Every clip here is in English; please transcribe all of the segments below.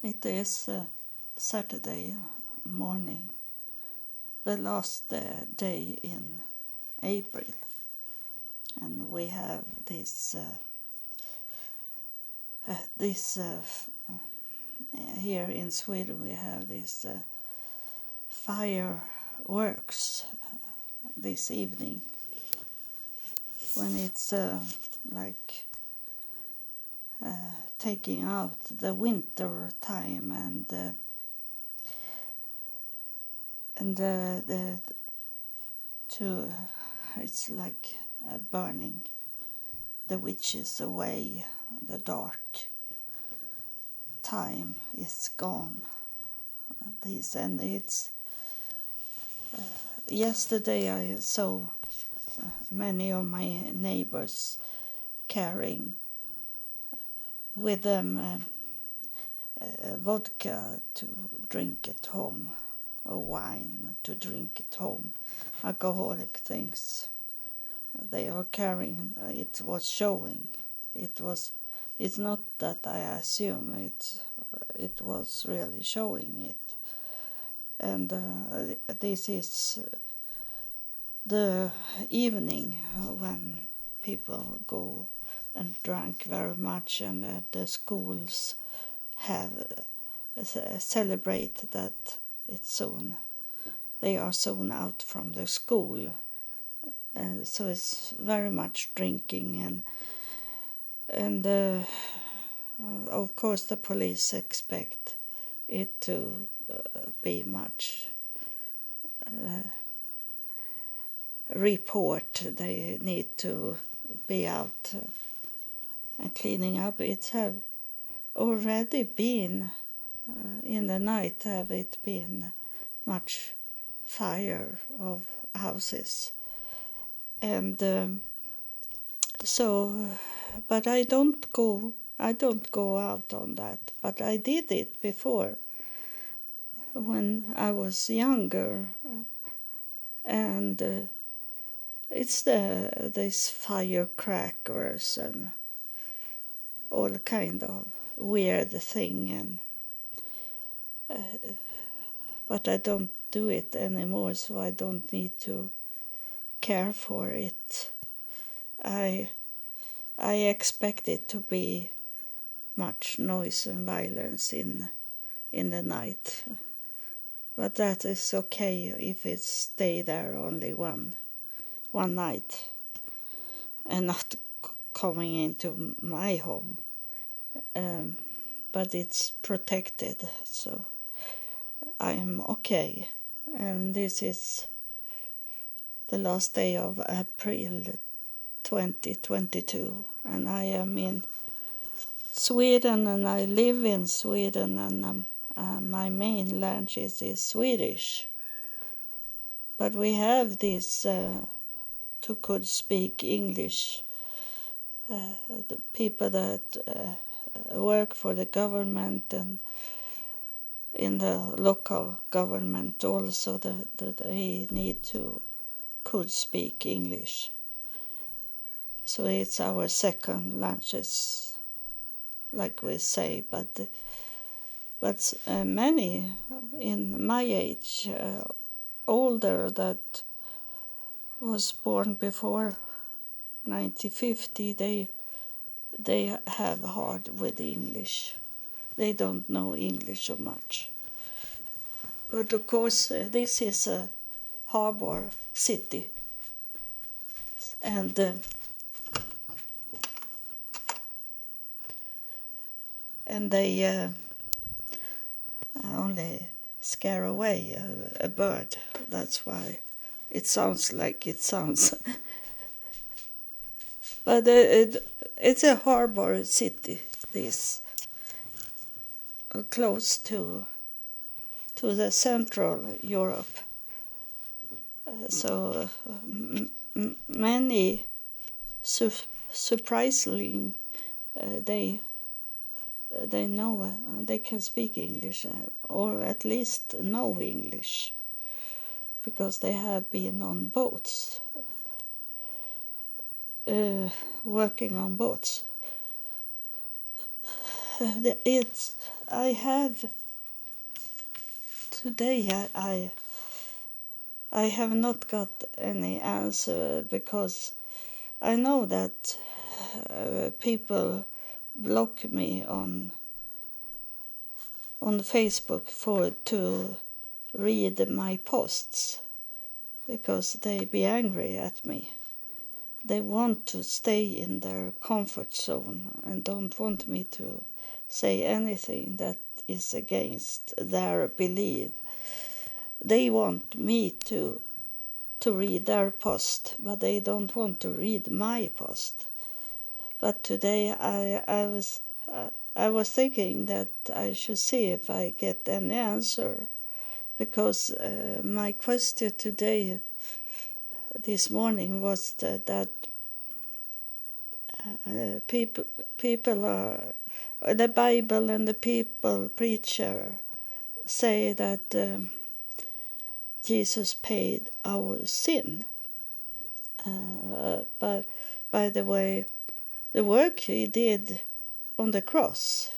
It is uh, Saturday morning, the last uh, day in April, and we have this uh, this here in Sweden we have this fireworks this evening. When it's like taking out the winter time and uh, and uh, the to it's like uh, burning the witches away the dark time is gone. This and it's uh, yesterday i saw uh, many of my neighbors carrying with them um, uh, vodka to drink at home or wine to drink at home, alcoholic things. They are carrying. Uh, it was showing. It was. It's not that I assume it. It was really showing it, and uh, this is the evening when people go and drank very much, and uh, the schools have uh, celebrate that it's soon they are soon out from the school. Uh, so it's very much drinking and and uh, uh, of course the police expect it to uh, be much uh, report they need to be out uh, and cleaning up. It have already been uh, in the night. Have it been much fire of houses, and um, so. But I don't go. I don't go out on that. But I did it before when I was younger, and. Uh, it's the these firecrackers and all kind of weird thing and uh, but I don't do it anymore so I don't need to care for it. I I expect it to be much noise and violence in in the night. But that is okay if it stay there only one one night and not coming into my home. Um, but it's protected, so I'm okay. And this is the last day of April 2022, and I am in Sweden and I live in Sweden, and um, uh, my main language is Swedish. But we have this. Uh, to could speak English. Uh, the people that uh, work for the government and in the local government also that the, they need to could speak English. So it's our second language, like we say, but but uh, many in my age, uh, older that was born before 1950 they they have hard with english. They don't know english so much. But of course uh, this is a harbor city. And uh, and they uh, only scare away a, a bird. That's why it sounds like it sounds. but it, it's a harbor city, this, uh, close to to the Central Europe. Uh, so uh, many, su- surprisingly, uh, they they know uh, they can speak English uh, or at least know English because they have been on boats, uh, working on boats. It's I have today I, I I have not got any answer because I know that uh, people block me on on Facebook for to read my posts because they be angry at me. They want to stay in their comfort zone and don't want me to say anything that is against their belief. They want me to to read their post, but they don't want to read my post. But today I I was uh, I was thinking that I should see if I get an answer because uh, my question today this morning was that, that uh, people people are the Bible and the people preacher say that um, Jesus paid our sin. Uh, but by the way, the work he did on the cross,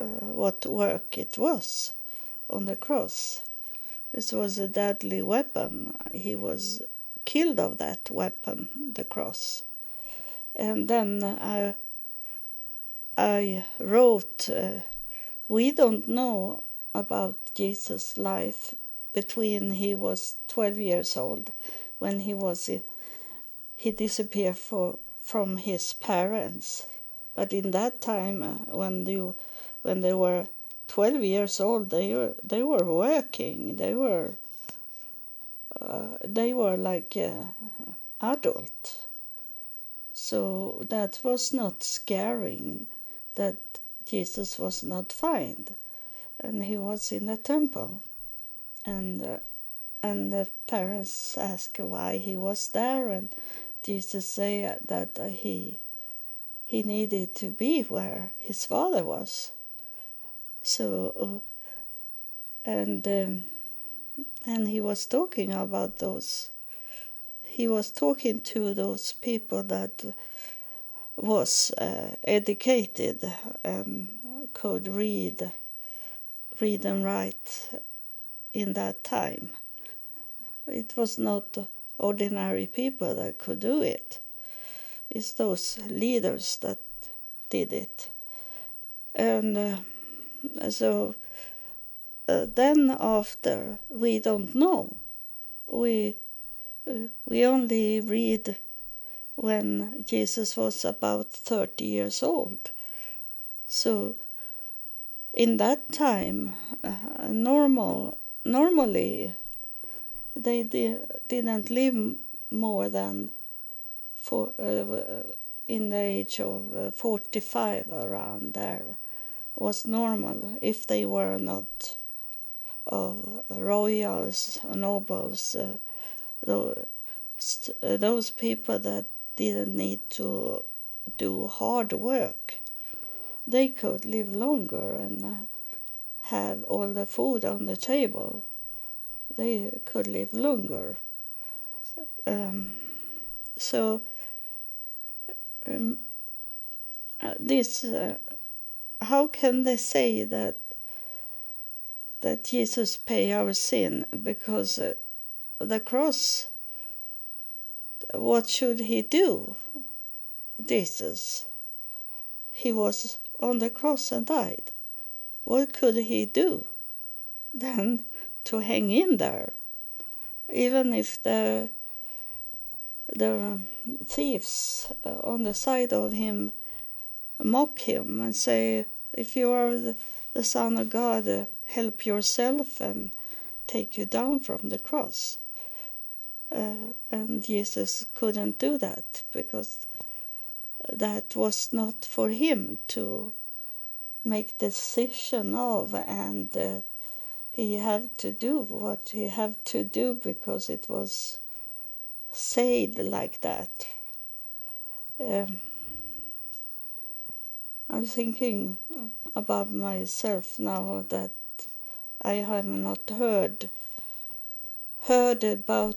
uh, what work it was on the cross. This was a deadly weapon. He was killed of that weapon, the cross. And then I, I wrote, uh, we don't know about Jesus' life between he was 12 years old when he was in, he disappeared for, from his parents. But in that time, uh, when you, when they were 12 years old, they were they were working. They were uh, they were like uh, adult. So that was not scaring that Jesus was not found, and he was in the temple, and uh, and the parents asked why he was there, and Jesus said that he he needed to be where his father was. So, and um, and he was talking about those. He was talking to those people that was uh, educated and could read, read and write in that time. It was not ordinary people that could do it. It's those leaders that did it. And uh, so uh, then after we don't know. We uh, we only read when Jesus was about 30 years old. So in that time, uh, normal normally they di- didn't live more than for uh, in the age of uh, 45 around there was normal if they were not of royals, nobles, uh, those, those people that didn't need to do hard work. They could live longer and uh, have all the food on the table. They could live longer. Um, so um, uh, this, uh, how can they say that that Jesus pay our sin because uh, the cross what should he do? Jesus he was on the cross and died. What could he do then to hang in there? Even if the the thieves uh, on the side of him mock him and say if you are the, the son of god uh, help yourself and take you down from the cross. Uh, and Jesus couldn't do that because that was not for him to make decision of and uh, he had to do what he had to do because it was said like that. Um, I'm thinking about myself now that I have not heard heard about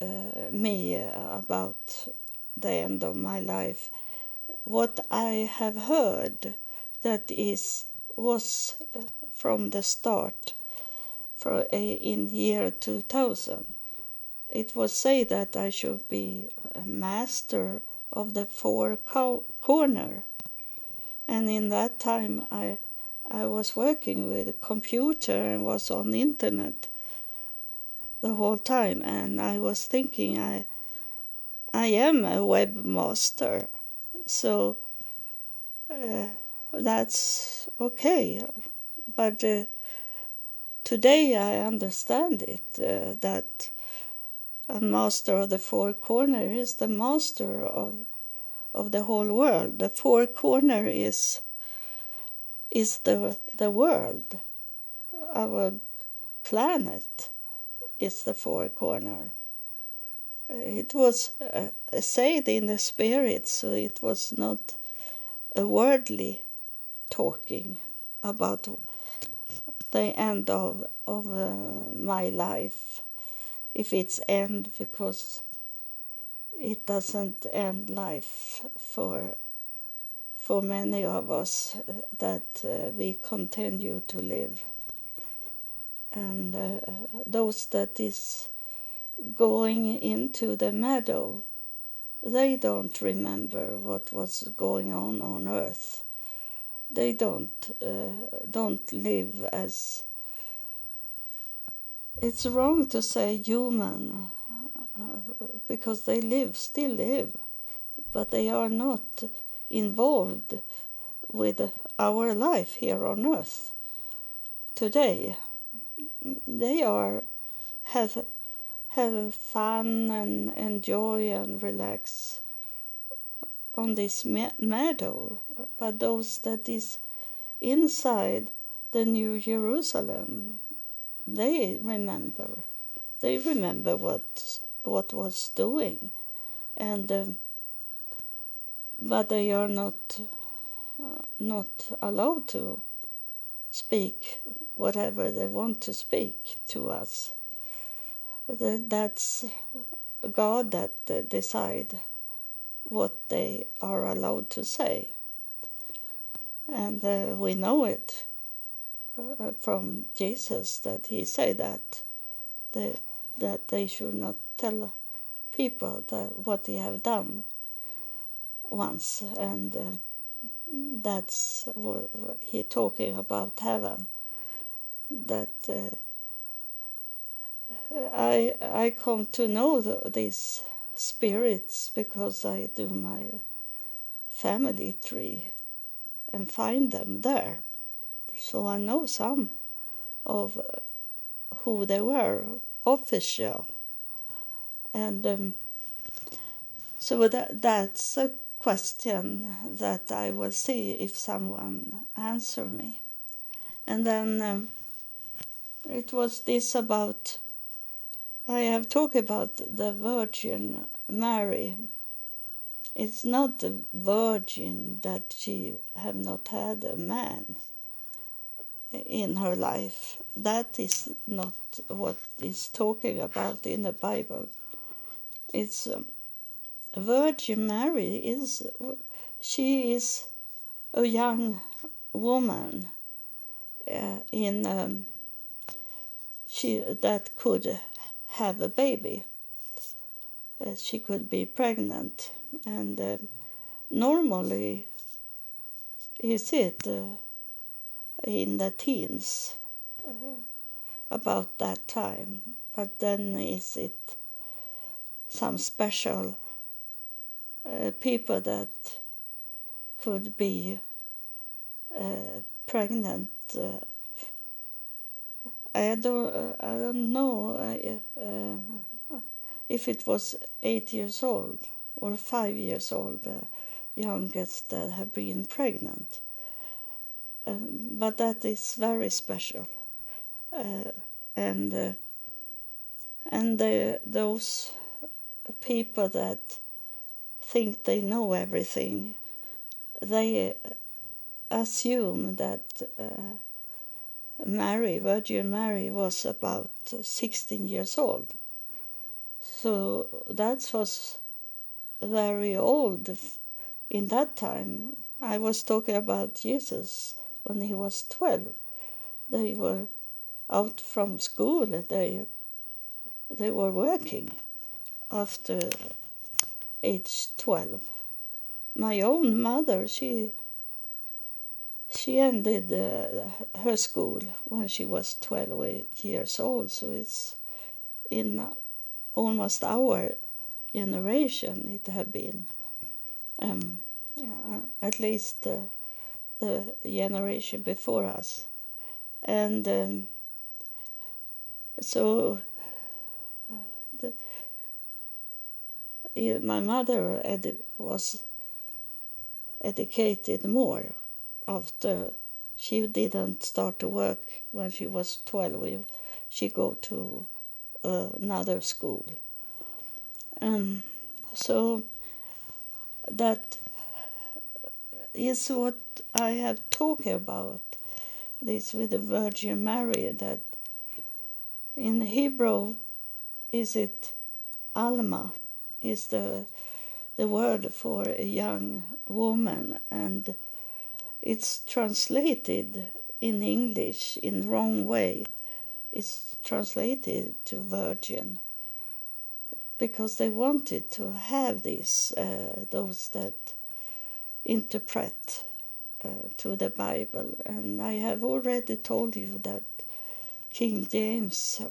uh, me about the end of my life. What I have heard that is was uh, from the start for, in year 2000. It was said that I should be a master of the four co- corner. And in that time, I, I was working with a computer and was on the internet the whole time. And I was thinking, I, I am a webmaster, so uh, that's okay. But uh, today I understand it uh, that a master of the four corner is the master of of the whole world. The four corner is is the the world. Our planet is the four corner. It was uh, said in the spirit, so it was not a worldly talking about the end of of uh, my life if it's end because it doesn't end life for for many of us uh, that uh, we continue to live. And uh, those that is going into the meadow they don't remember what was going on on earth. They don't uh, don't live as it's wrong to say human uh, because they live still live but they are not involved with our life here on earth today. They are have have fun and enjoy and relax on this meadow but those that is inside the new jerusalem they remember they remember what what was doing. And um, but they are not uh, not allowed to speak whatever they want to speak to us. That's god that decide what they are allowed to say. And uh, we know it uh, from Jesus that he said that they, that they should not tell people that what they have done once and uh, that's what, he talking about heaven that uh, I I come to know the, these spirits because I do my family tree and find them there. So I know some of who they were, official. And um, so that that's a question that I will see if someone answer me. And then um, it was this about I have talked about the Virgin Mary. It's not the virgin that she have not had a man in her life. That is not what is talking about in the Bible. It's um, Virgin Mary is she is a young woman uh, in um, she that could have a baby. Uh, she could be pregnant, and uh, normally is it uh, in the teens uh, about that time, but then is it some special uh, people that could be uh, pregnant I don't, I don't know if it was eight years old or five years old, the youngest that have been pregnant. Um, but that is very special, and and the, those people that think they know everything, they assume that uh, Mary, Virgin Mary, was about 16 years old. So that was very old in that time. I was talking about Jesus when he was 12. They were out from school. They they were working after age 12. My own mother, she she ended uh, her school when she was 12 years old, so it's in almost our generation it had been. Um, yeah, at least uh, the generation before us. And um, so the, my mother was educated more after she didn't start to work when she was 12 she go to another school. Um, so that is what i have talked about this with the virgin mary that in hebrew is it alma is the the word for a young woman. And it's translated in English in wrong way. It's translated to virgin. Because they wanted to have this uh, those that interpret uh, to the Bible, and I have already told you that King James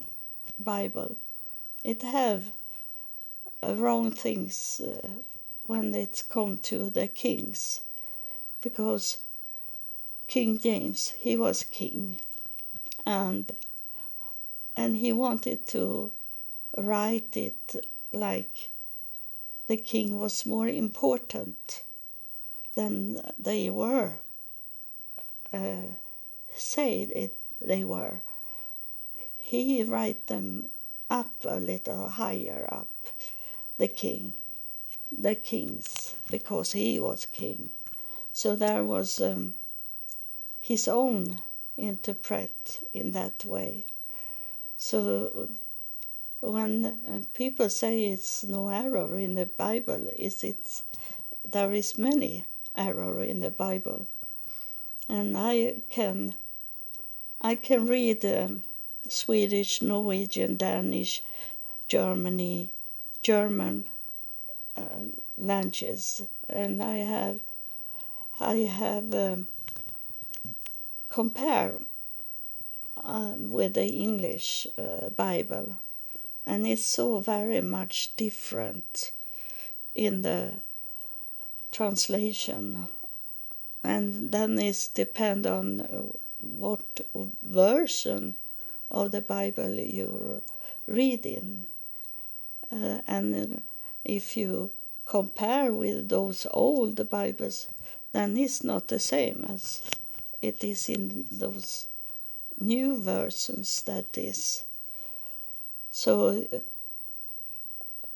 Bible it have wrong things uh, when it's come to the kings. Because King James, he was king, and and he wanted to write it like the king was more important than they were. Uh, said it they were. He write them up a little higher up, the king, the kings, because he was king. So there was. Um, his own interpret in that way. So when uh, people say it's no error in the Bible, is it there is many error in the Bible, and I can I can read um, Swedish, Norwegian, Danish, Germany, German uh, languages, and I have I have. Um, compare uh, with the English uh, Bible, and it's so very much different in the translation, and then it's depend on uh, what version of the Bible you're reading, and if you compare with those old Bibles, then it's not the same as it is in those new versions that is. So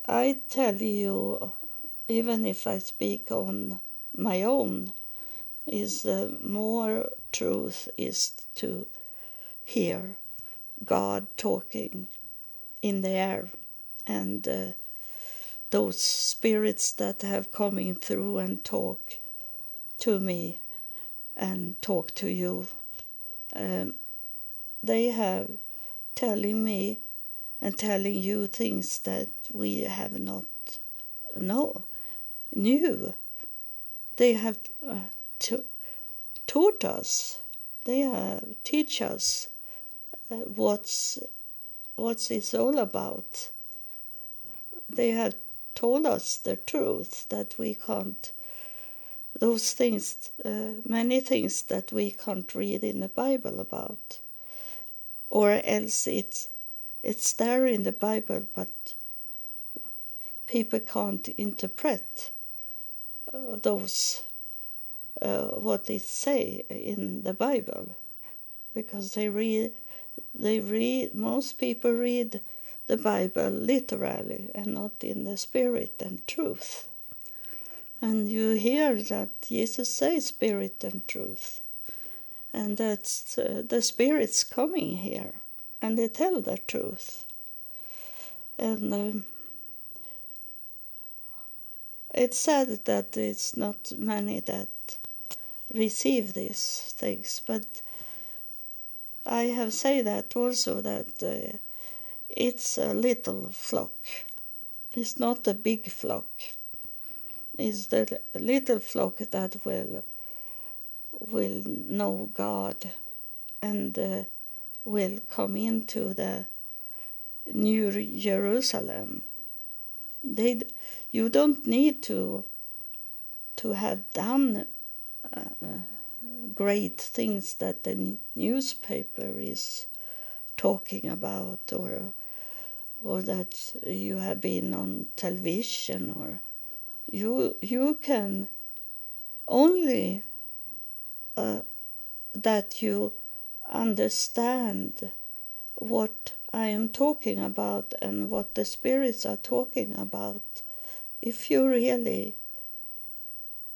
I tell you, even if I speak on my own, is uh, more truth is to hear God talking in the air and uh, those spirits that have coming through and talk to me and talk to you. Um, they have telling me and telling you things that we have not know knew. They have uh, taught us. They have teach us uh, what's what's it's all about. They have told us the truth that we can't those things, uh, many things that we can't read in the Bible about, or else it's it's there in the Bible, but people can't interpret uh, those uh, what it say in the Bible, because they read they read most people read the Bible literally and not in the spirit and truth. And you hear that Jesus says spirit and truth. And that's uh, the spirits coming here and they tell the truth. And um, it's sad that it's not many that receive these things. But I have said that also that uh, it's a little flock. It's not a big flock. It's the little flock that will will know God and uh, will come into the New Jerusalem. They, you don't need to to have done uh, great things that the newspaper is talking about, or or that you have been on television, or you you can only uh, that you understand what I am talking about and what the spirits are talking about. If you really,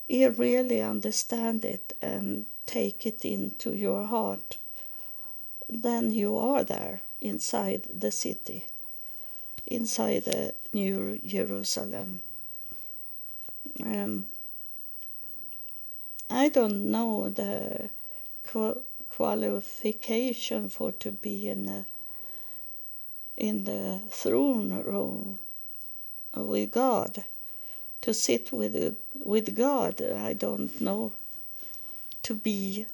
you really understand it and take it into your heart, then you are there inside the city, inside the New Jerusalem. Um, I don't know the qualification for to be in the in the throne room with God, to sit with with God. I don't know to be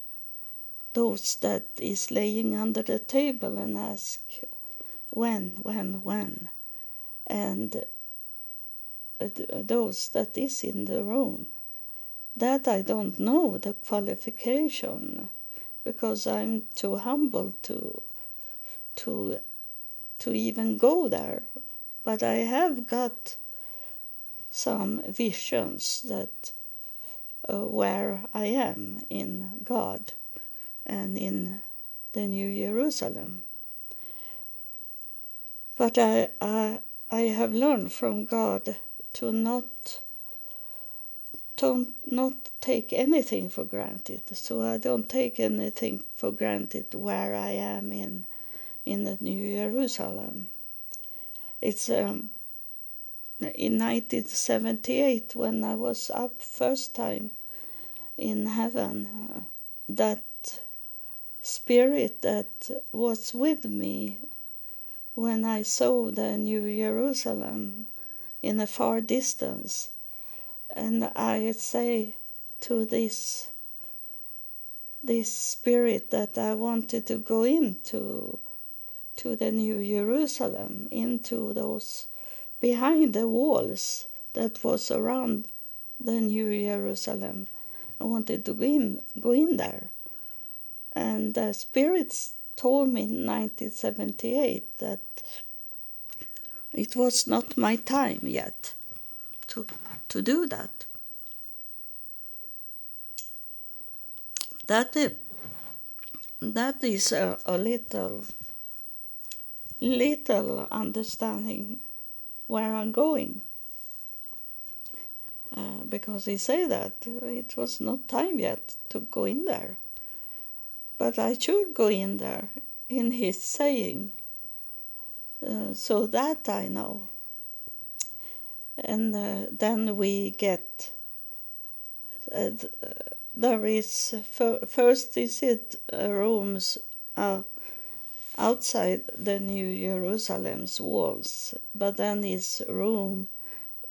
those that is laying under the table and ask when, when, when, and those that is in the room. That I don't know the qualification because I'm too humble to to to even go there. But I have got some visions that uh, where I am in God and in the New Jerusalem. But I, I, I have learned from God to not to not take anything for granted. So I don't take anything for granted where I am in in the New Jerusalem. It's um, in 1978 when I was up first time in heaven uh, that spirit that was with me when I saw the New Jerusalem in a far distance and I say to this this spirit that I wanted to go into to the New Jerusalem into those behind the walls that was around the New Jerusalem. I wanted to go in, go in there. And the spirits told me in 1978 that it was not my time yet to, to do that. That that is a, a little little understanding where I'm going. Uh, because he said that it was not time yet to go in there. But I should go in there in his saying. Uh, so that I know. And uh, then we get uh, there is first is it uh, rooms uh, outside the New Jerusalem's walls, but then is room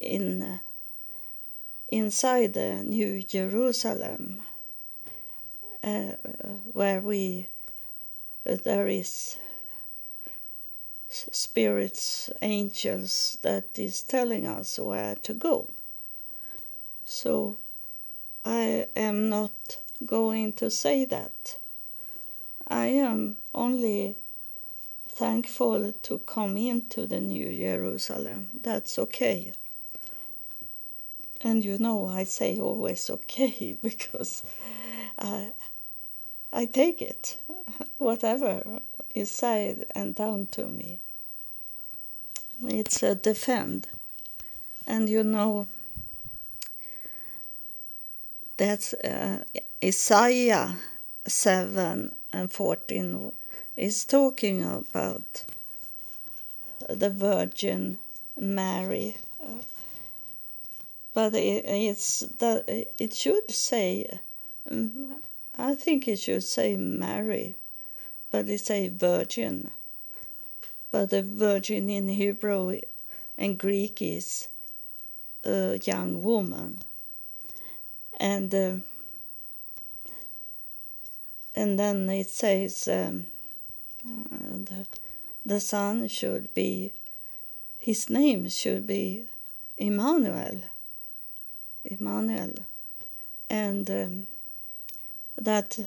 in uh, inside the New Jerusalem, uh, where we uh, there is spirits, angels that is telling us where to go. So I am not going to say that. I am only thankful to come into the New Jerusalem. That's okay. And you know, I say always okay because I, I take it, whatever is said and done to me. It's a defend. And you know, that's uh, Isaiah 7 and 14 is talking about the Virgin Mary. but it, it's that it should say I think it should say Mary, but it say virgin. But the virgin in Hebrew and Greek is a young woman, and uh, and then it says um, uh, the the son should be his name should be Emmanuel. Emmanuel, and um, that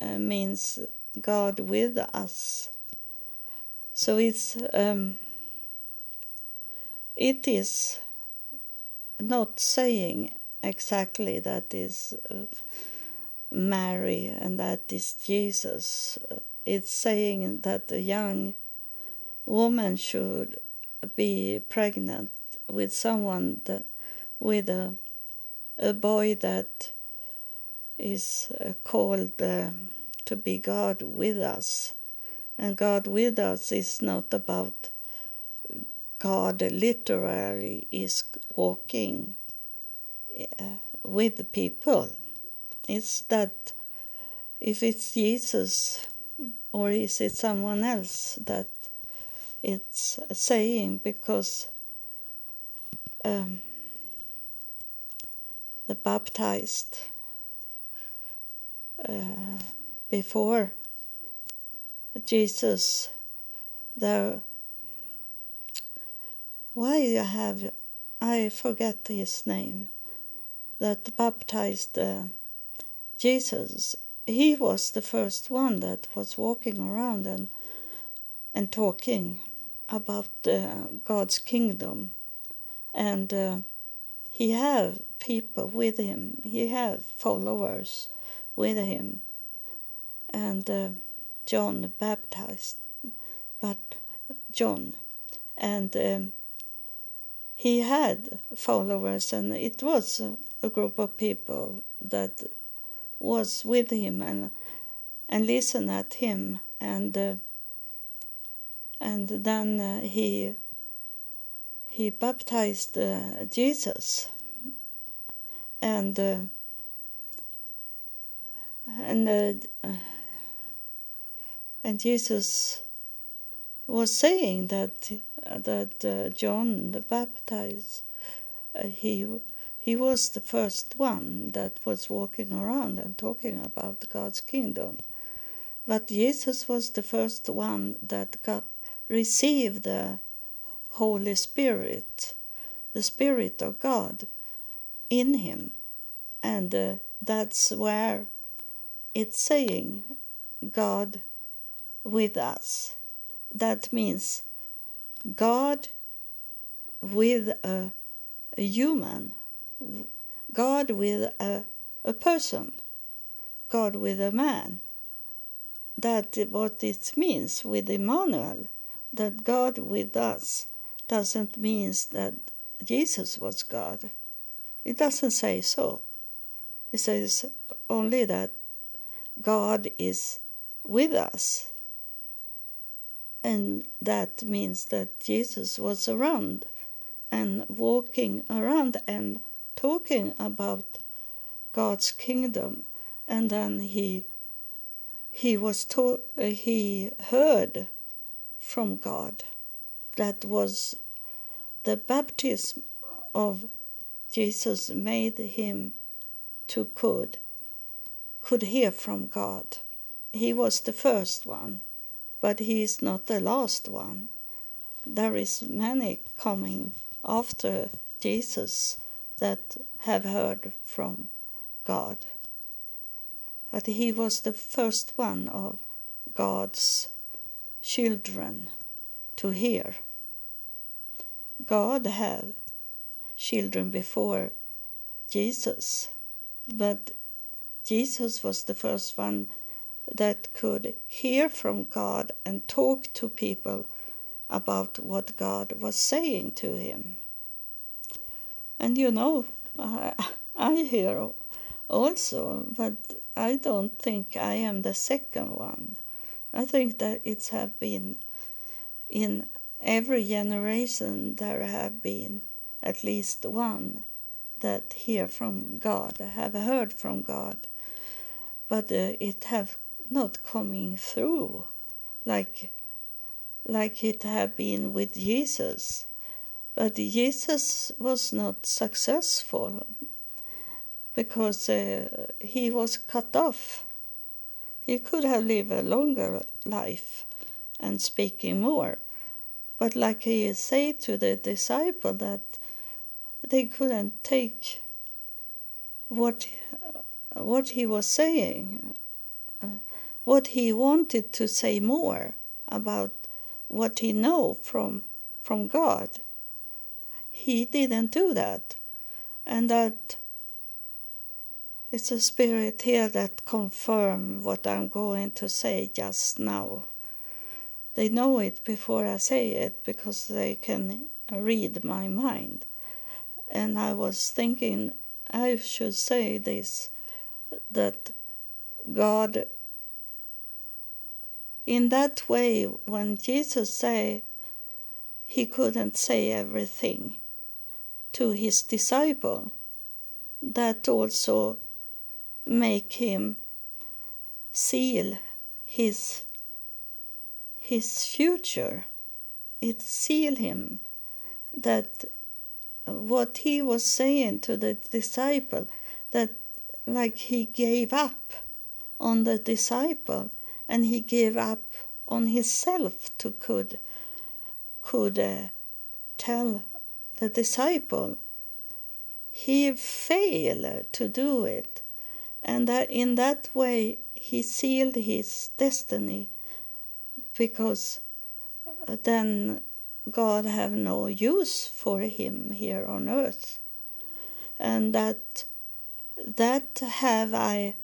uh, means God with us. So it's um, it is not saying exactly that is uh, Mary and that is Jesus. It's saying that a young woman should be pregnant with someone that, with a a boy that is uh, called uh, to be God with us. And God with us is not about God literally is walking uh, with people. It's that if it's Jesus or is it someone else that it's saying because um, the baptized uh, before Jesus there why have I forget his name that baptized uh, Jesus. He was the first one that was walking around and and talking about uh, God's kingdom. And uh, he have people with him. He have followers with him, and uh, John baptized, but John, and um, he had followers, and it was a group of people that was with him and and listened at him, and uh, and then uh, he he baptized uh, Jesus, and uh, and uh, and Jesus was saying that that uh, John the Baptist uh, he he was the first one that was walking around and talking about God's kingdom, but Jesus was the first one that got received the Holy Spirit, the Spirit of God in him. And uh, that's where it's saying God with us. That means God with a, a human, God with a, a person, God with a man. That what it means with Emmanuel, that God with us doesn't mean that Jesus was God. It doesn't say so. It says only that God is with us. And that means that Jesus was around and walking around and talking about God's kingdom. And then he he was to, he heard from God that was the baptism of Jesus made him to could could hear from God. He was the first one, but he is not the last one. There is many coming after Jesus that have heard from God. But he was the first one of God's children to hear. God had children before Jesus, but Jesus was the first one that could hear from God and talk to people about what God was saying to him. And you know, I, I hear also, but I don't think I am the second one. I think that it's have been in every generation there have been at least one that hear from God, have heard from God. But uh, it have not coming through like like it have been with Jesus. But Jesus was not successful because uh, he was cut off. He could have lived a longer life and speaking more. But like he said to the disciple that they couldn't take what what he was saying, uh, what he wanted to say more about what he know from from God. He didn't do that, and that it's a spirit here that confirm what I'm going to say just now. They know it before I say it because they can read my mind. And I was thinking I should say this that God in that way when Jesus say he couldn't say everything to his disciple that also make him seal his his future. It seal him that what he was saying to the disciple that like he gave up on the disciple and he gave up on himself to could could uh, tell the disciple. He failed to do it. And that in that way he sealed his destiny because then God have no use for him here on earth. And that that have I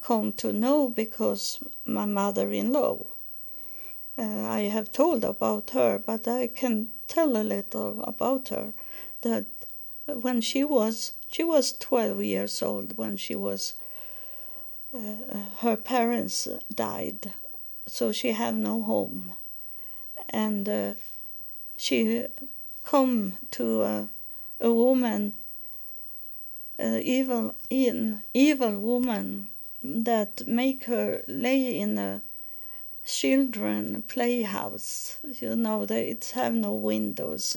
come to know because my mother-in-law. Uh, I have told about her but I can tell a little about her that when she was she was 12 years old when she was uh, her parents died, so she have no home, and uh, she come to a, a woman, uh, evil in evil woman that make her lay in a children playhouse. You know, they, it have no windows.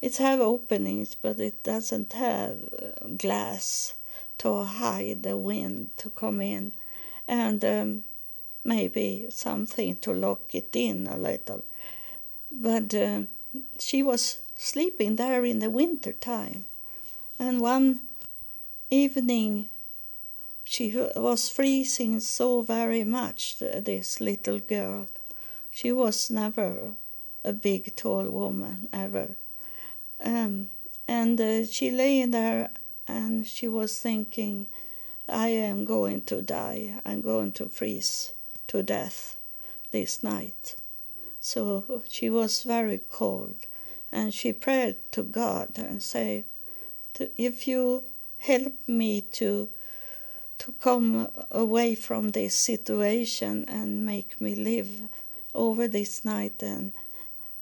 It have openings, but it doesn't have uh, glass to hide the wind to come in and um, maybe something to lock it in a little. But uh, she was sleeping there in the winter time. And one evening she was freezing so very much, this little girl. She was never a big, tall woman, ever. Um, and uh, she lay in there and she was thinking, I am going to die, I'm going to freeze to death this night. So she was very cold, and she prayed to God and if you help me to to come away from this situation and make me live over this night and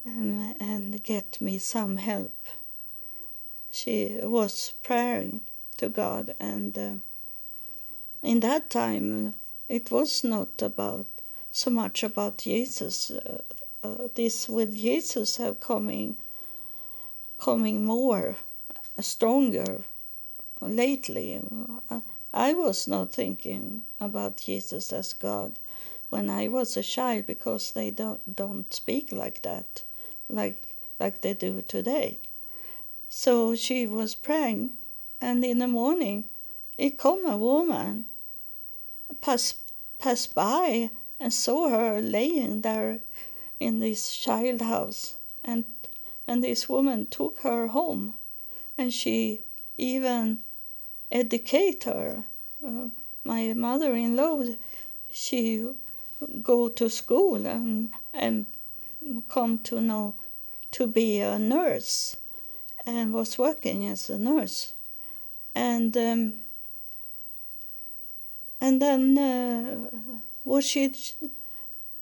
and, and get me some help she was praying to God, and uh, in that time it was not about so much about Jesus. Uh, uh, this with Jesus have coming, coming more, stronger lately. I was not thinking about Jesus as God when I was a child because they don't don't speak like that, like like they do today. So she was praying, and in the morning, it come a woman, pass pass by, and saw her laying there in this child house, and and this woman took her home, and she even educate her. Uh, my mother-in-law, she go to school and and come to know to be a nurse and was working as a nurse. And um, and then uh, what she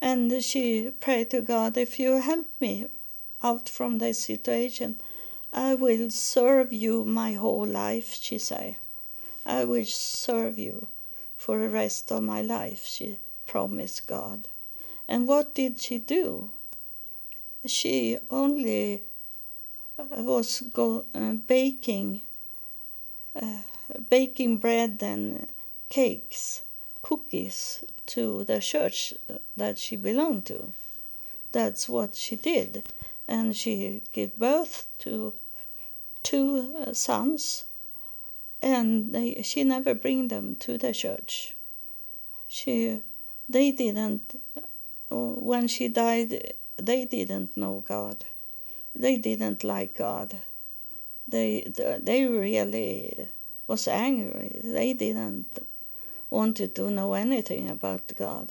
and she prayed to God, if you help me out from this situation, I will serve you my whole life, she said. I will serve you for the rest of my life, she promised God. And what did she do? She only uh, was go, uh, baking, uh, baking bread and cakes, cookies to the church that she belonged to. That's what she did, and she gave birth to two uh, sons and they, she never bring them to the church. She, they didn't, when she died, they didn't know God. They didn't like God. They, they really was angry. They didn't wanted to know anything about God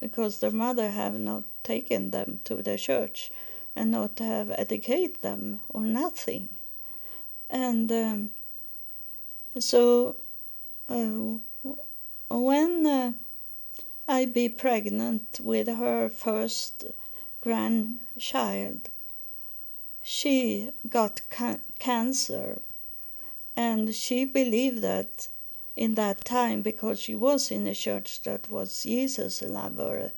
because their mother have not taken them to the church and not have educated them or nothing. And um, so uh, when uh, I be pregnant with her first grandchild, she got ca- cancer, and she believed that in that time because she was in a church that was Jesus lover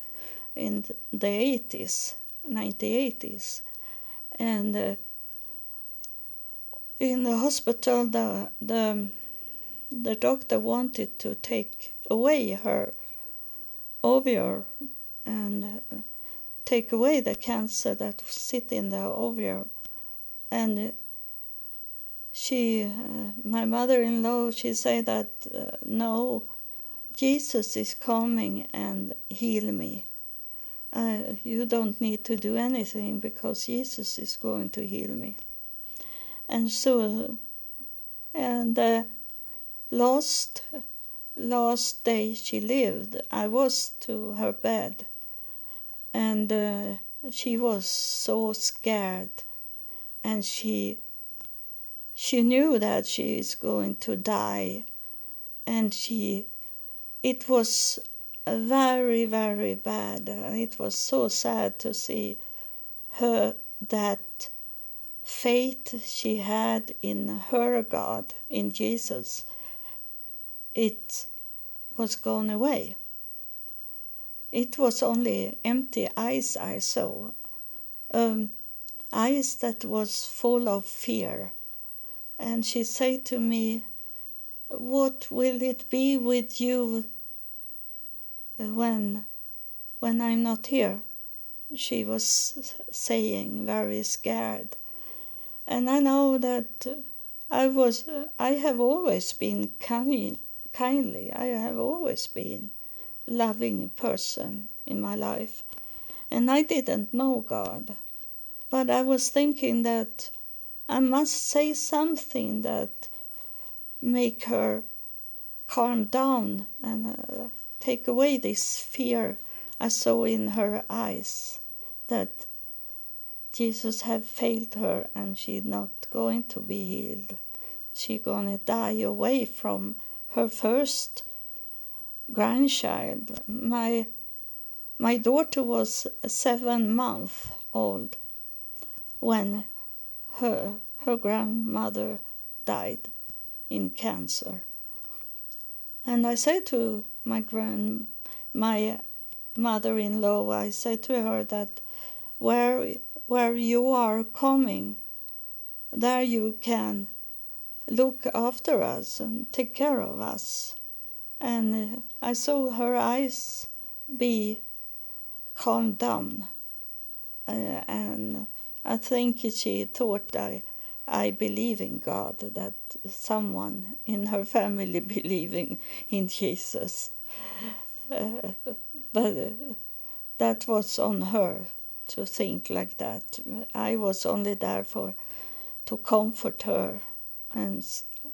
in the 80s, 1980s, and uh, in the hospital the the the doctor wanted to take away her ovary and uh, take away the cancer that sit in the ovary and she uh, my mother-in-law she said that uh, no jesus is coming and heal me. Uh, you don't need to do anything because jesus is going to heal me and so and uh, last last day she lived i was to her bed. And uh, she was so scared. And she she knew that she is going to die. And she it was very very bad. It was so sad to see her that faith she had in her god in jesus it was gone away. It was only empty eyes I saw, um, eyes that was full of fear. And she said to me, "What will it be with you when, when I'm not here?" She was saying, very scared. And I know that I was, I have always been kind kindly. I have always been loving person in my life. And I didn't know God. But I was thinking that I must say something that make her calm down and uh, take away this fear I saw in her eyes that Jesus have failed her and she's not going to be healed. She's going to die away from her first grandchild. My my daughter was seven months old when her her grandmother died in cancer. And I said to my grand my mother-in-law, I said to her that where where you are coming, there you can look after us and take care of us. And uh, I saw her eyes be calmed down. Uh, and I think she thought I, I believe in God, that someone in her family believing in Jesus. Uh, but uh, that was on her to think like that. I was only there for to comfort her and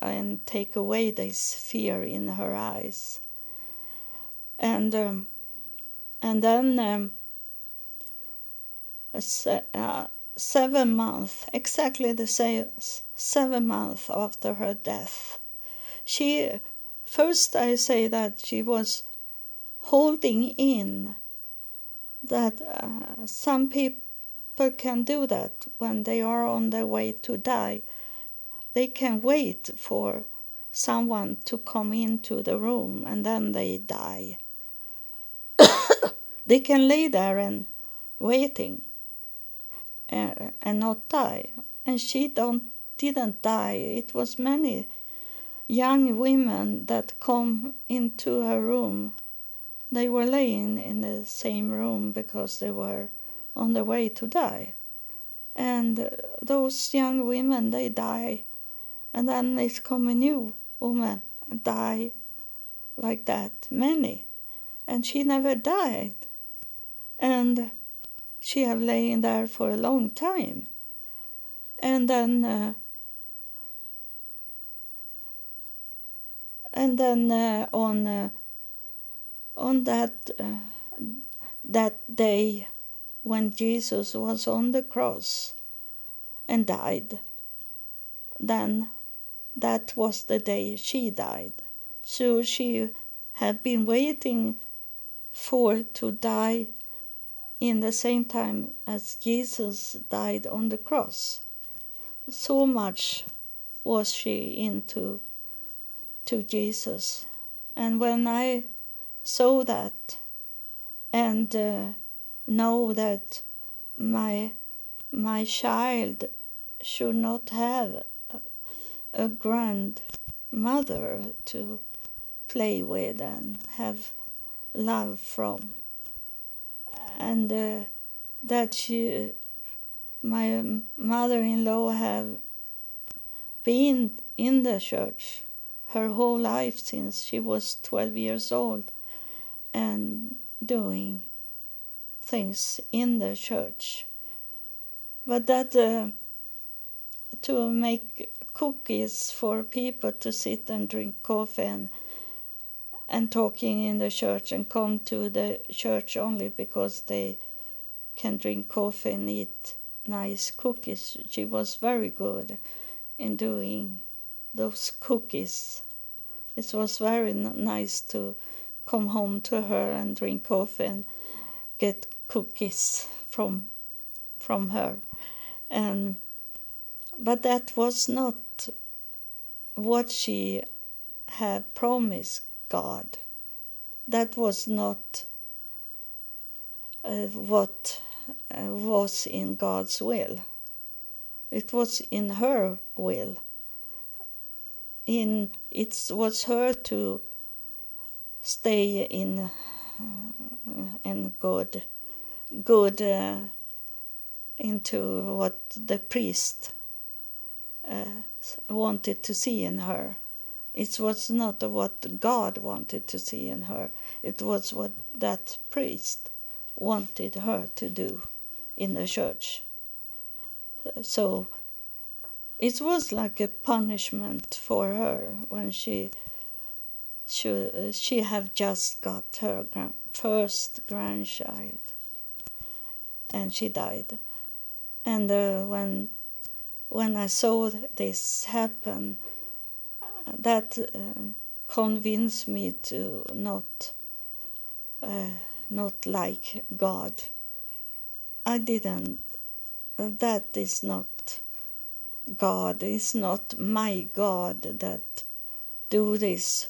and take away this fear in her eyes. And um, and then um, se- uh, seven months, exactly the same seven months after her death, she first I say that she was holding in that uh, some people can do that when they are on their way to die they can wait for someone to come into the room and then they die. they can lay there and waiting and, uh, and not die. And she don't didn't die. It was many young women that come into her room. They were laying in the same room because they were on the way to die. And those young women, they die. And then there's come a new woman die like that, many. And she never died. And she have lain there for a long time. And then uh, and then uh, on uh, on that uh, that day when Jesus was on the cross and died, then that was the day she died. So she had been waiting for to die in the same time as Jesus died on the cross. So much was she into to Jesus. And when I saw that and uh, know that my my child should not have a, a grandmother to play with and have love from. And uh, that she my mother-in-law have been in the church her whole life since she was 12 years old and doing things in the church. But that uh, to make cookies for people to sit and drink coffee and, and talking in the church and come to the church only because they can drink coffee and eat nice cookies. She was very good in doing those cookies it was very nice to come home to her and drink coffee and get cookies from from her. And but that was not what she had promised God. That was not uh, what uh, was in God's will. It was in her will. In it was her to stay in uh, in good good uh, into what the priest uh, wanted to see in her. It was not what God wanted to see in her. It was what that priest wanted her to do in the church. So it was like a punishment for her when she she she have just got her first grandchild. And she died. And uh, when when I saw this happen that uh, convinced me to not uh, not like God. I didn't that is not God. Is not my God that do this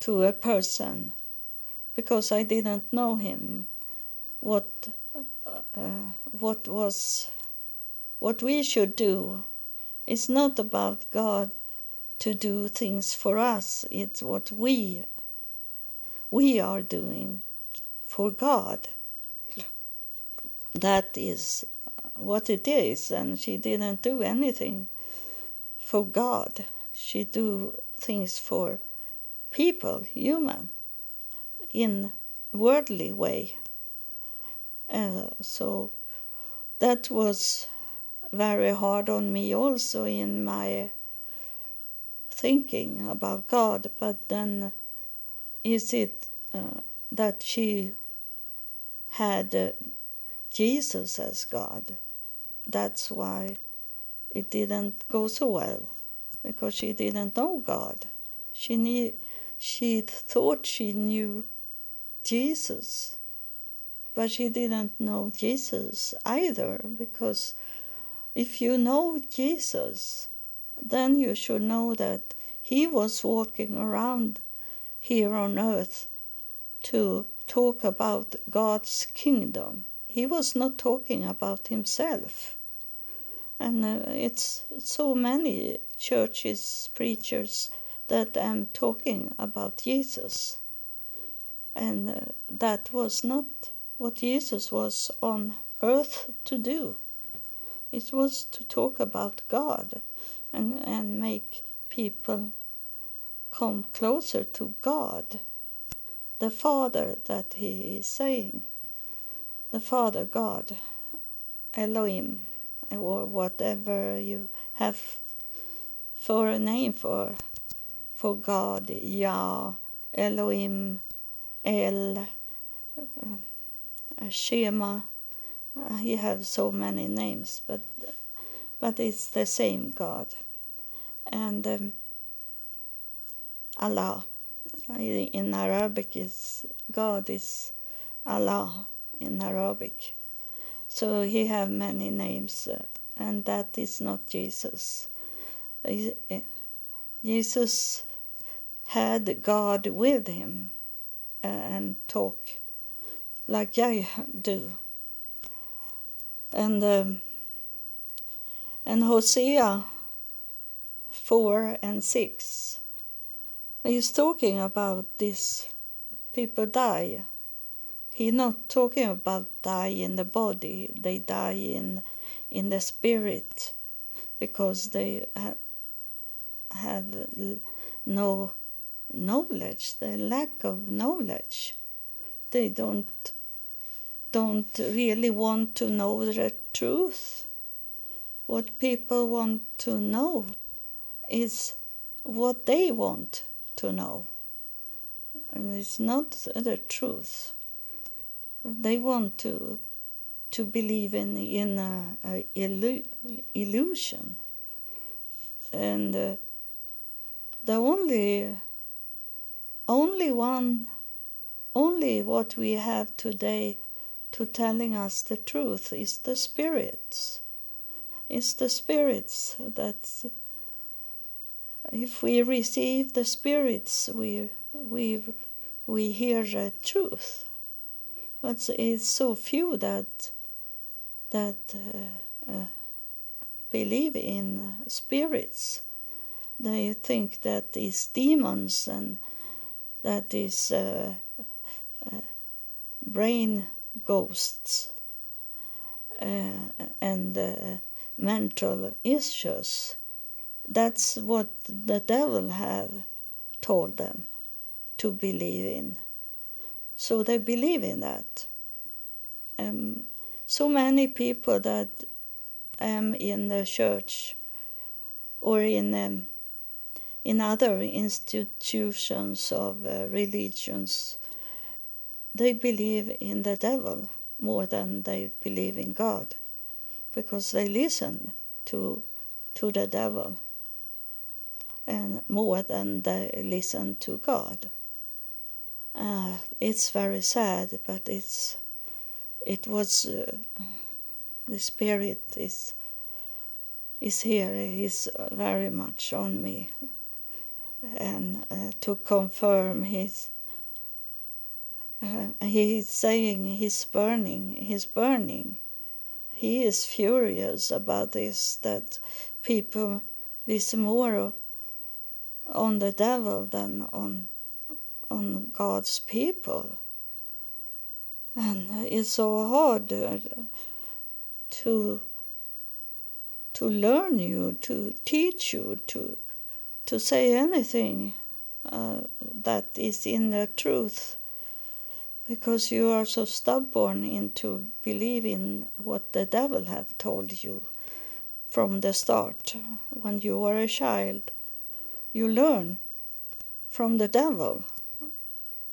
to a person because I didn't know him. What uh, what was what we should do is not about God to do things for us. It's what we we are doing for God. That is what it is, and she didn't do anything for God. She do things for people, human, in worldly way. Uh, so that was very hard on me also in my thinking about God. But then is it uh, that she had uh, Jesus as God? That's why it didn't go so well because she didn't know God. She knew, she thought she knew Jesus, but she didn't know Jesus either because if you know Jesus, then you should know that he was walking around here on earth to talk about God's kingdom. He was not talking about himself. And uh, it's so many churches, preachers that I'm talking about Jesus. And uh, that was not what Jesus was on earth to do. It was to talk about God and, and make people come closer to God, the Father that he is saying, the Father God, Elohim, or whatever you have for a name for for God, Yah, Elohim, El, uh, Shema. Uh, he has so many names, but but it's the same God. And um, Allah in Arabic is God is Allah in Arabic. So he have many names, uh, and that is not Jesus. Jesus had God with him uh, and talk like I do. And um, and Hosea four and six he's talking about this people die. He's not talking about die in the body, they die in in the spirit because they ha- have no knowledge, the lack of knowledge. They don't don't really want to know the truth. What people want to know is what they want to know. And it's not the truth. They want to to believe in in a, a illu- illusion, and uh, the only only one only what we have today to telling us the truth is the spirits. It's the spirits that if we receive the spirits, we we we hear the truth. But it's so few that that uh, uh, believe in spirits. They think that demons and that is uh, uh brain ghosts uh, and uh, mental issues that's what the devil have told them to believe in. So they believe in that. Um, so many people that am in the church or in um, in other institutions of uh, religions, they believe in the devil more than they believe in God, because they listen to to the devil and more than they listen to God. Uh, it's very sad, but it's it was uh, the spirit is is here. He's very much on me, and uh, to confirm his. Uh, he's saying he's burning. He's burning. He is furious about this. That people listen more on the devil than on on God's people. And it's so hard uh, to to learn you, to teach you, to to say anything uh, that is in the truth, because you are so stubborn into believing what the devil have told you from the start. When you were a child you learn from the devil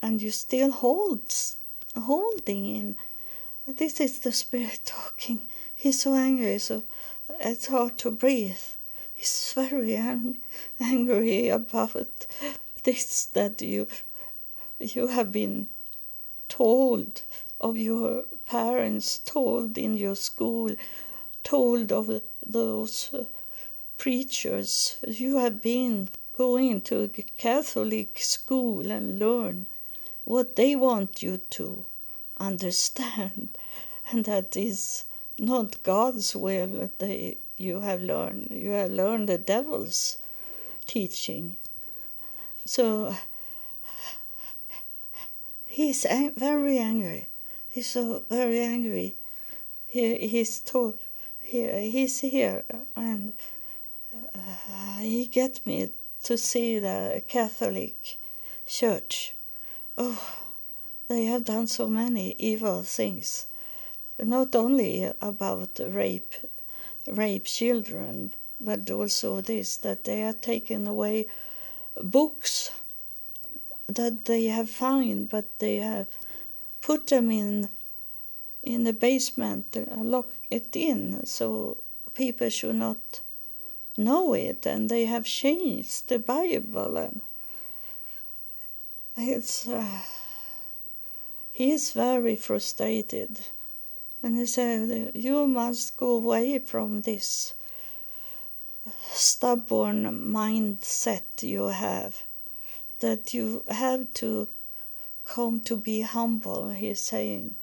and you still hold holding in. This is the spirit talking. He's so angry so it's hard to breathe he's very ang- angry about this that you you have been told of your parents told in your school told of those preachers. You have been going to a Catholic school and learn what they want you to understand, and that is not God's will they, you have learned. You have learned the devil's teaching. So he's very angry. He's so very angry. He, he's told, he, he's here and uh, he get me to see the Catholic Church. Oh, they have done so many evil things, not only about rape, rape children, but also this that they are taking away books that they have found, but they have put them in in the basement, uh, lock it in, so people should not know it, and they have changed the Bible, and it's. Uh, he is very frustrated, and he said, "You must go away from this." stubborn mindset you have that you have to come to be humble he's saying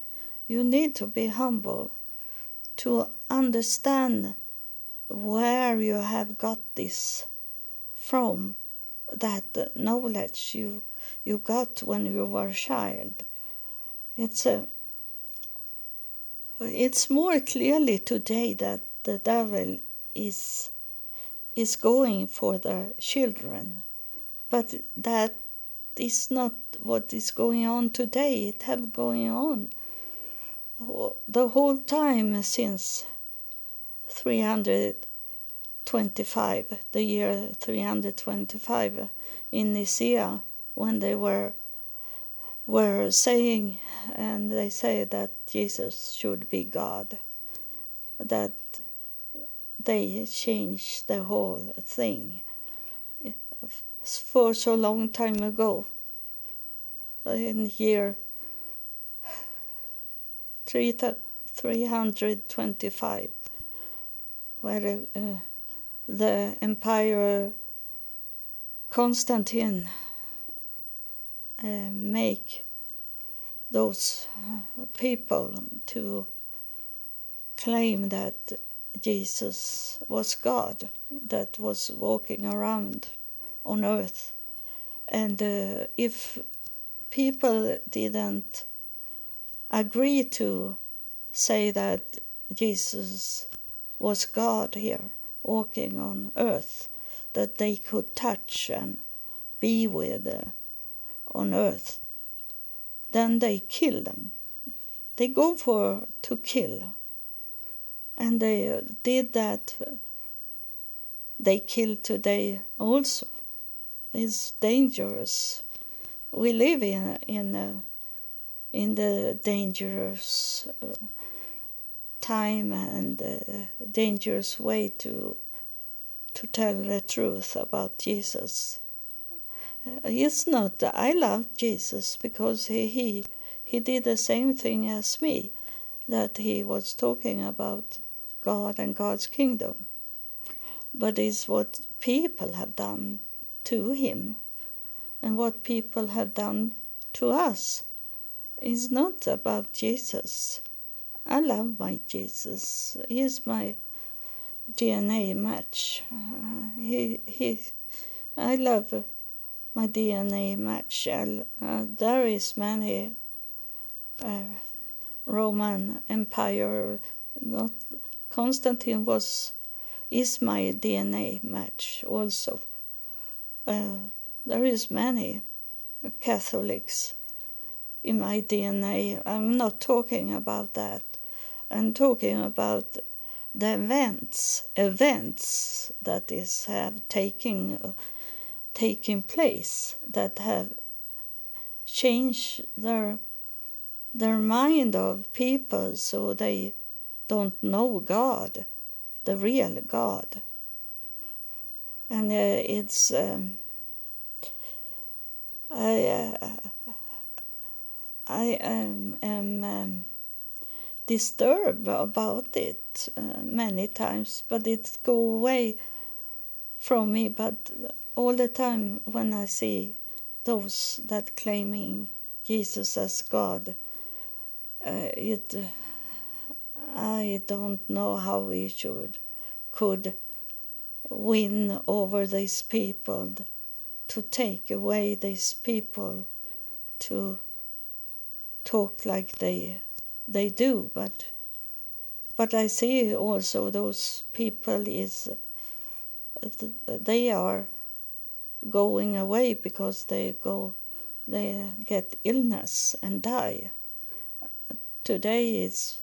you need to be humble to understand where you have got this from that knowledge you you got when you were a child it's a it's more clearly today that the devil is is going for the children. But that is not what is going on today. It have going on the whole time since 325 the year 325 in Nicaea when they were were saying and they say that Jesus should be God that they changed the whole thing. For so long time ago in year 325 where uh, the emperor Constantine uh, make those people to claim that Jesus was God that was walking around on earth. And uh, if people didn't agree to say that Jesus was God here, walking on earth, that they could touch and be with uh, on earth, then they kill them. They go for to kill and they did that. They kill today also. It's dangerous. We live in in a, in the dangerous uh, time and uh, dangerous way to to tell the truth about Jesus. Uh, it's not. I love Jesus because he he he did the same thing as me, that he was talking about God and God's kingdom, but it's what people have done to him and what people have done to us. It's not about Jesus. I love my Jesus. He's my DNA match. Uh, he, he, I love my DNA match. Uh, there is many uh, Roman Empire, not Constantine was is my DNA match also. Uh, there is many Catholics in my DNA. I'm not talking about that. I'm talking about the events, events that is have taken uh, taking place that have changed their their mind of people so they don't know God, the real God. And uh, it's, um, I, uh, I am, am um, disturbed about it uh, many times, but it go away from me. But all the time when I see those that claiming Jesus as God, uh, it I don't know how we should could win over these people to take away these people to talk like they they do. But but I see also those people is they are going away because they go they get illness and die. Today is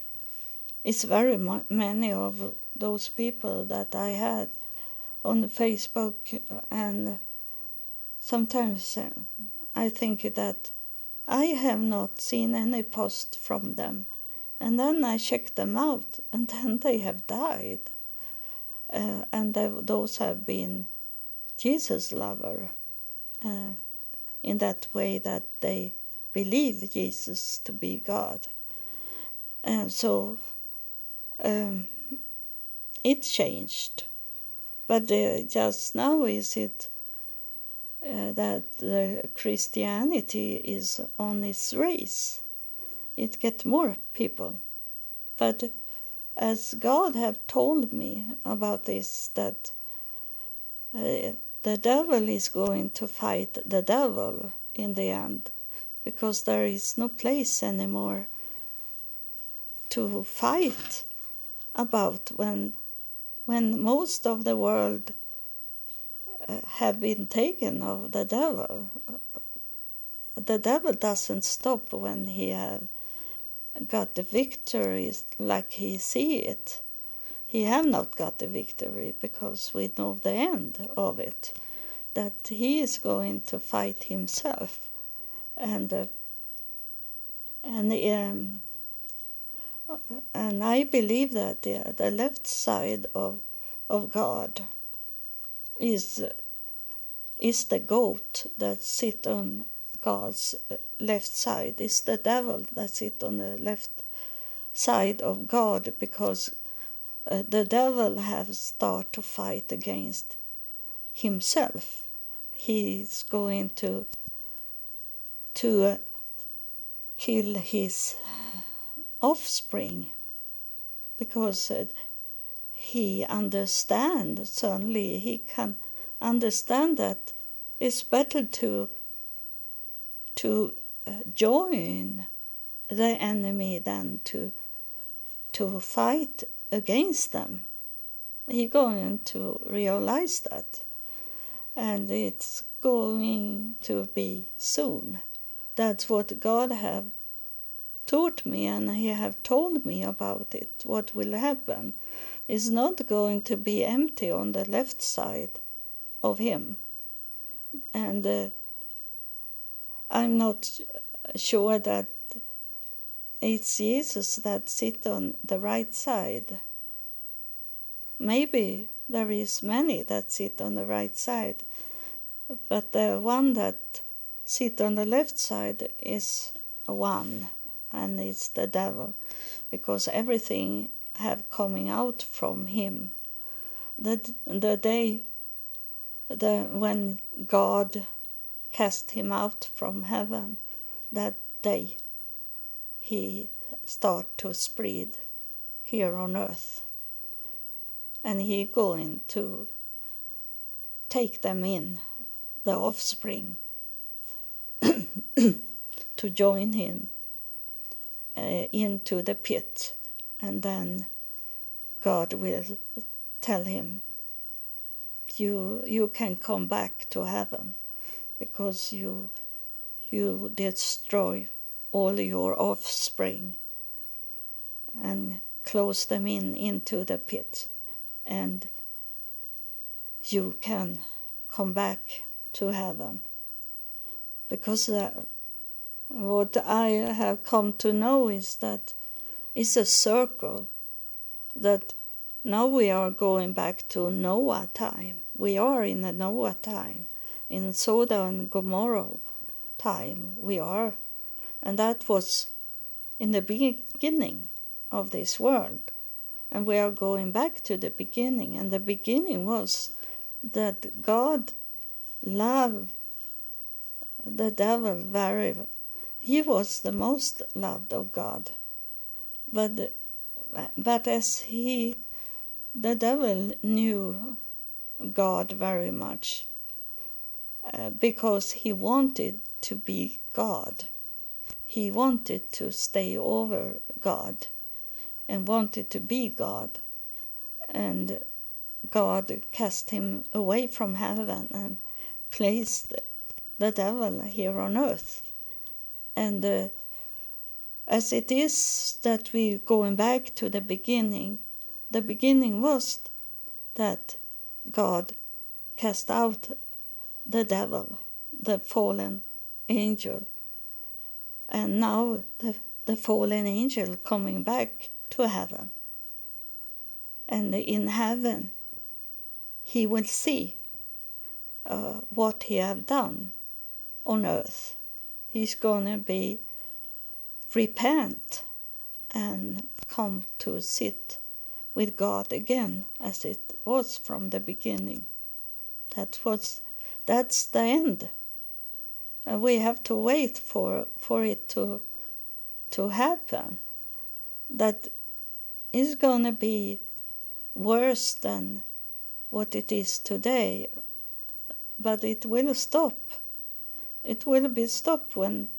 it's very many of those people that I had on Facebook and sometimes uh, I think that I have not seen any post from them. And then I check them out and then they have died. Uh, and those have been Jesus lover uh, in that way that they believe Jesus to be God. And so um, it changed. But uh, just now is it uh, that Christianity is on its race. It get more people. But as God have told me about this, that uh, the devil is going to fight the devil in the end because there is no place anymore to fight about when when most of the world uh, have been taken of the devil. The devil doesn't stop when he have got the victory like he see it he have not got the victory because we know the end of it that he is going to fight himself. And uh, and um, and I believe that the, the left side of of God is is the goat that sit on God's left side. Is the devil that sit on the left side of God because uh, the devil have start to fight against himself. He's going to to uh, kill his offspring because uh, he understands suddenly he can understand that it's better to to join the enemy than to to fight against them. He's going to realize that. And it's going to be soon. That's what God have taught me and he have told me about it, what will happen. Is not going to be empty on the left side of him. And uh, I'm not sure that it's Jesus that sit on the right side. Maybe there is many that sit on the right side, but the one that sit on the left side is one, and it's the devil, because everything have coming out from him. The the day the when God cast him out from heaven, that day he start to spread here on earth and he going to take them in the offspring to join him uh, into the pit and then god will tell him you you can come back to heaven because you you destroy all your offspring and close them in into the pit and you can come back to heaven. Because uh, what i have come to know is that it's a circle that now we are going back to noah time. We are in the noah time in sodom and gomorrah time we are. And that was in the beginning of this world. And we are going back to the beginning. And the beginning was that God loved the devil very he was the most loved of God. But but as he the devil knew God very much uh, because he wanted to be God. He wanted to stay over God and wanted to be God. And God cast him away from heaven and placed the devil here on earth. And uh, as it is that we going back to the beginning, the beginning was that God cast out the devil, the fallen angel. And now the, the fallen angel coming back to heaven. And in heaven, he will see uh, what he have done on earth. He's to be repent and come to sit with God again as it was from the beginning. That was that's the end. And we have to wait for for it to to happen. That is gonna be worse than what it is today. But it will stop. It will be stopped when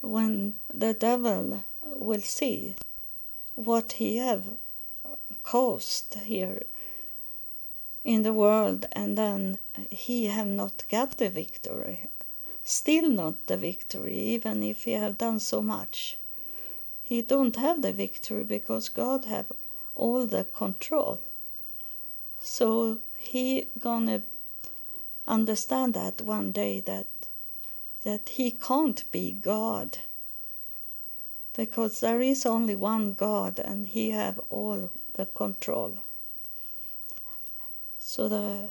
when the devil will see what he have caused here in the world and then he have not got the victory still not the victory even if he have done so much he don't have the victory because god have all the control so he gonna understand that one day that that he can't be God because there is only one God and he have all the control. So the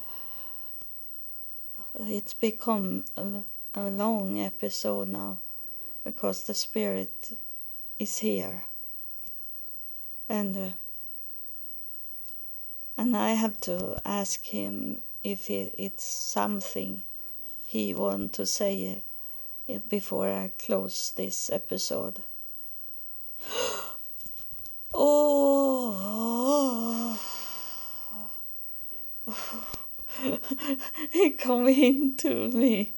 it's become a, a long episode now because the spirit is here and uh, and I have to ask him if it, it's something he want to say before I close this episode. oh, he come into me.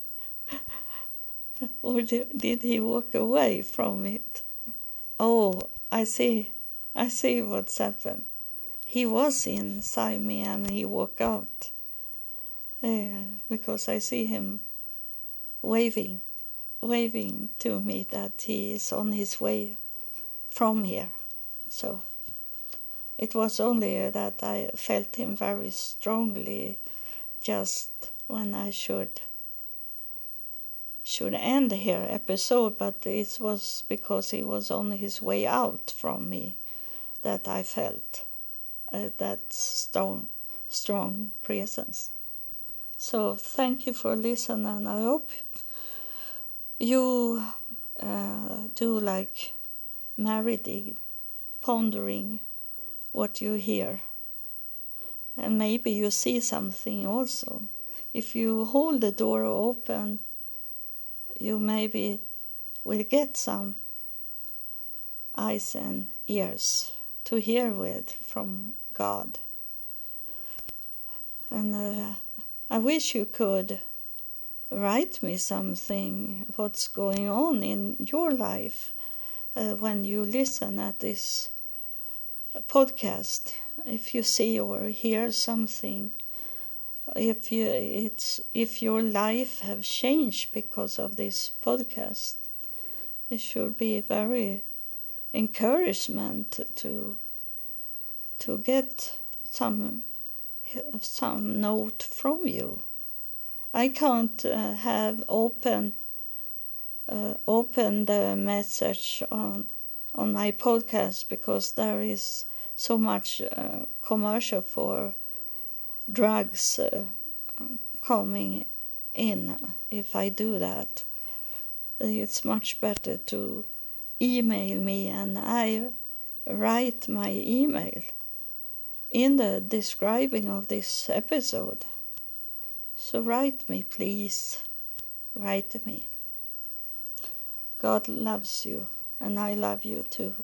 Or did he walk away from it? Oh, I see. I see what's happened. He was inside me and he walked out. Uh, because I see him waving waving to me that he is on his way from here. So it was only that I felt him very strongly just when I should should end here episode, but it was because he was on his way out from me that I felt uh, that strong strong presence. So thank you for listening. and I hope you uh, do like Mary pondering what you hear. And maybe you see something also. If you hold the door open, you maybe will get some eyes and ears to hear with from God. And uh, I wish you could write me something what's going on in your life uh, when you listen at this podcast if you see or hear something if you it's if your life have changed because of this podcast it should be very encouragement to to get some some note from you. I can't uh, have open uh, open the message on on my podcast because there is so much uh, commercial for drugs uh, coming in if I do that. It's much better to email me and I write my email in the describing of this episode. So write me, please. Write me. God loves you, and I love you too.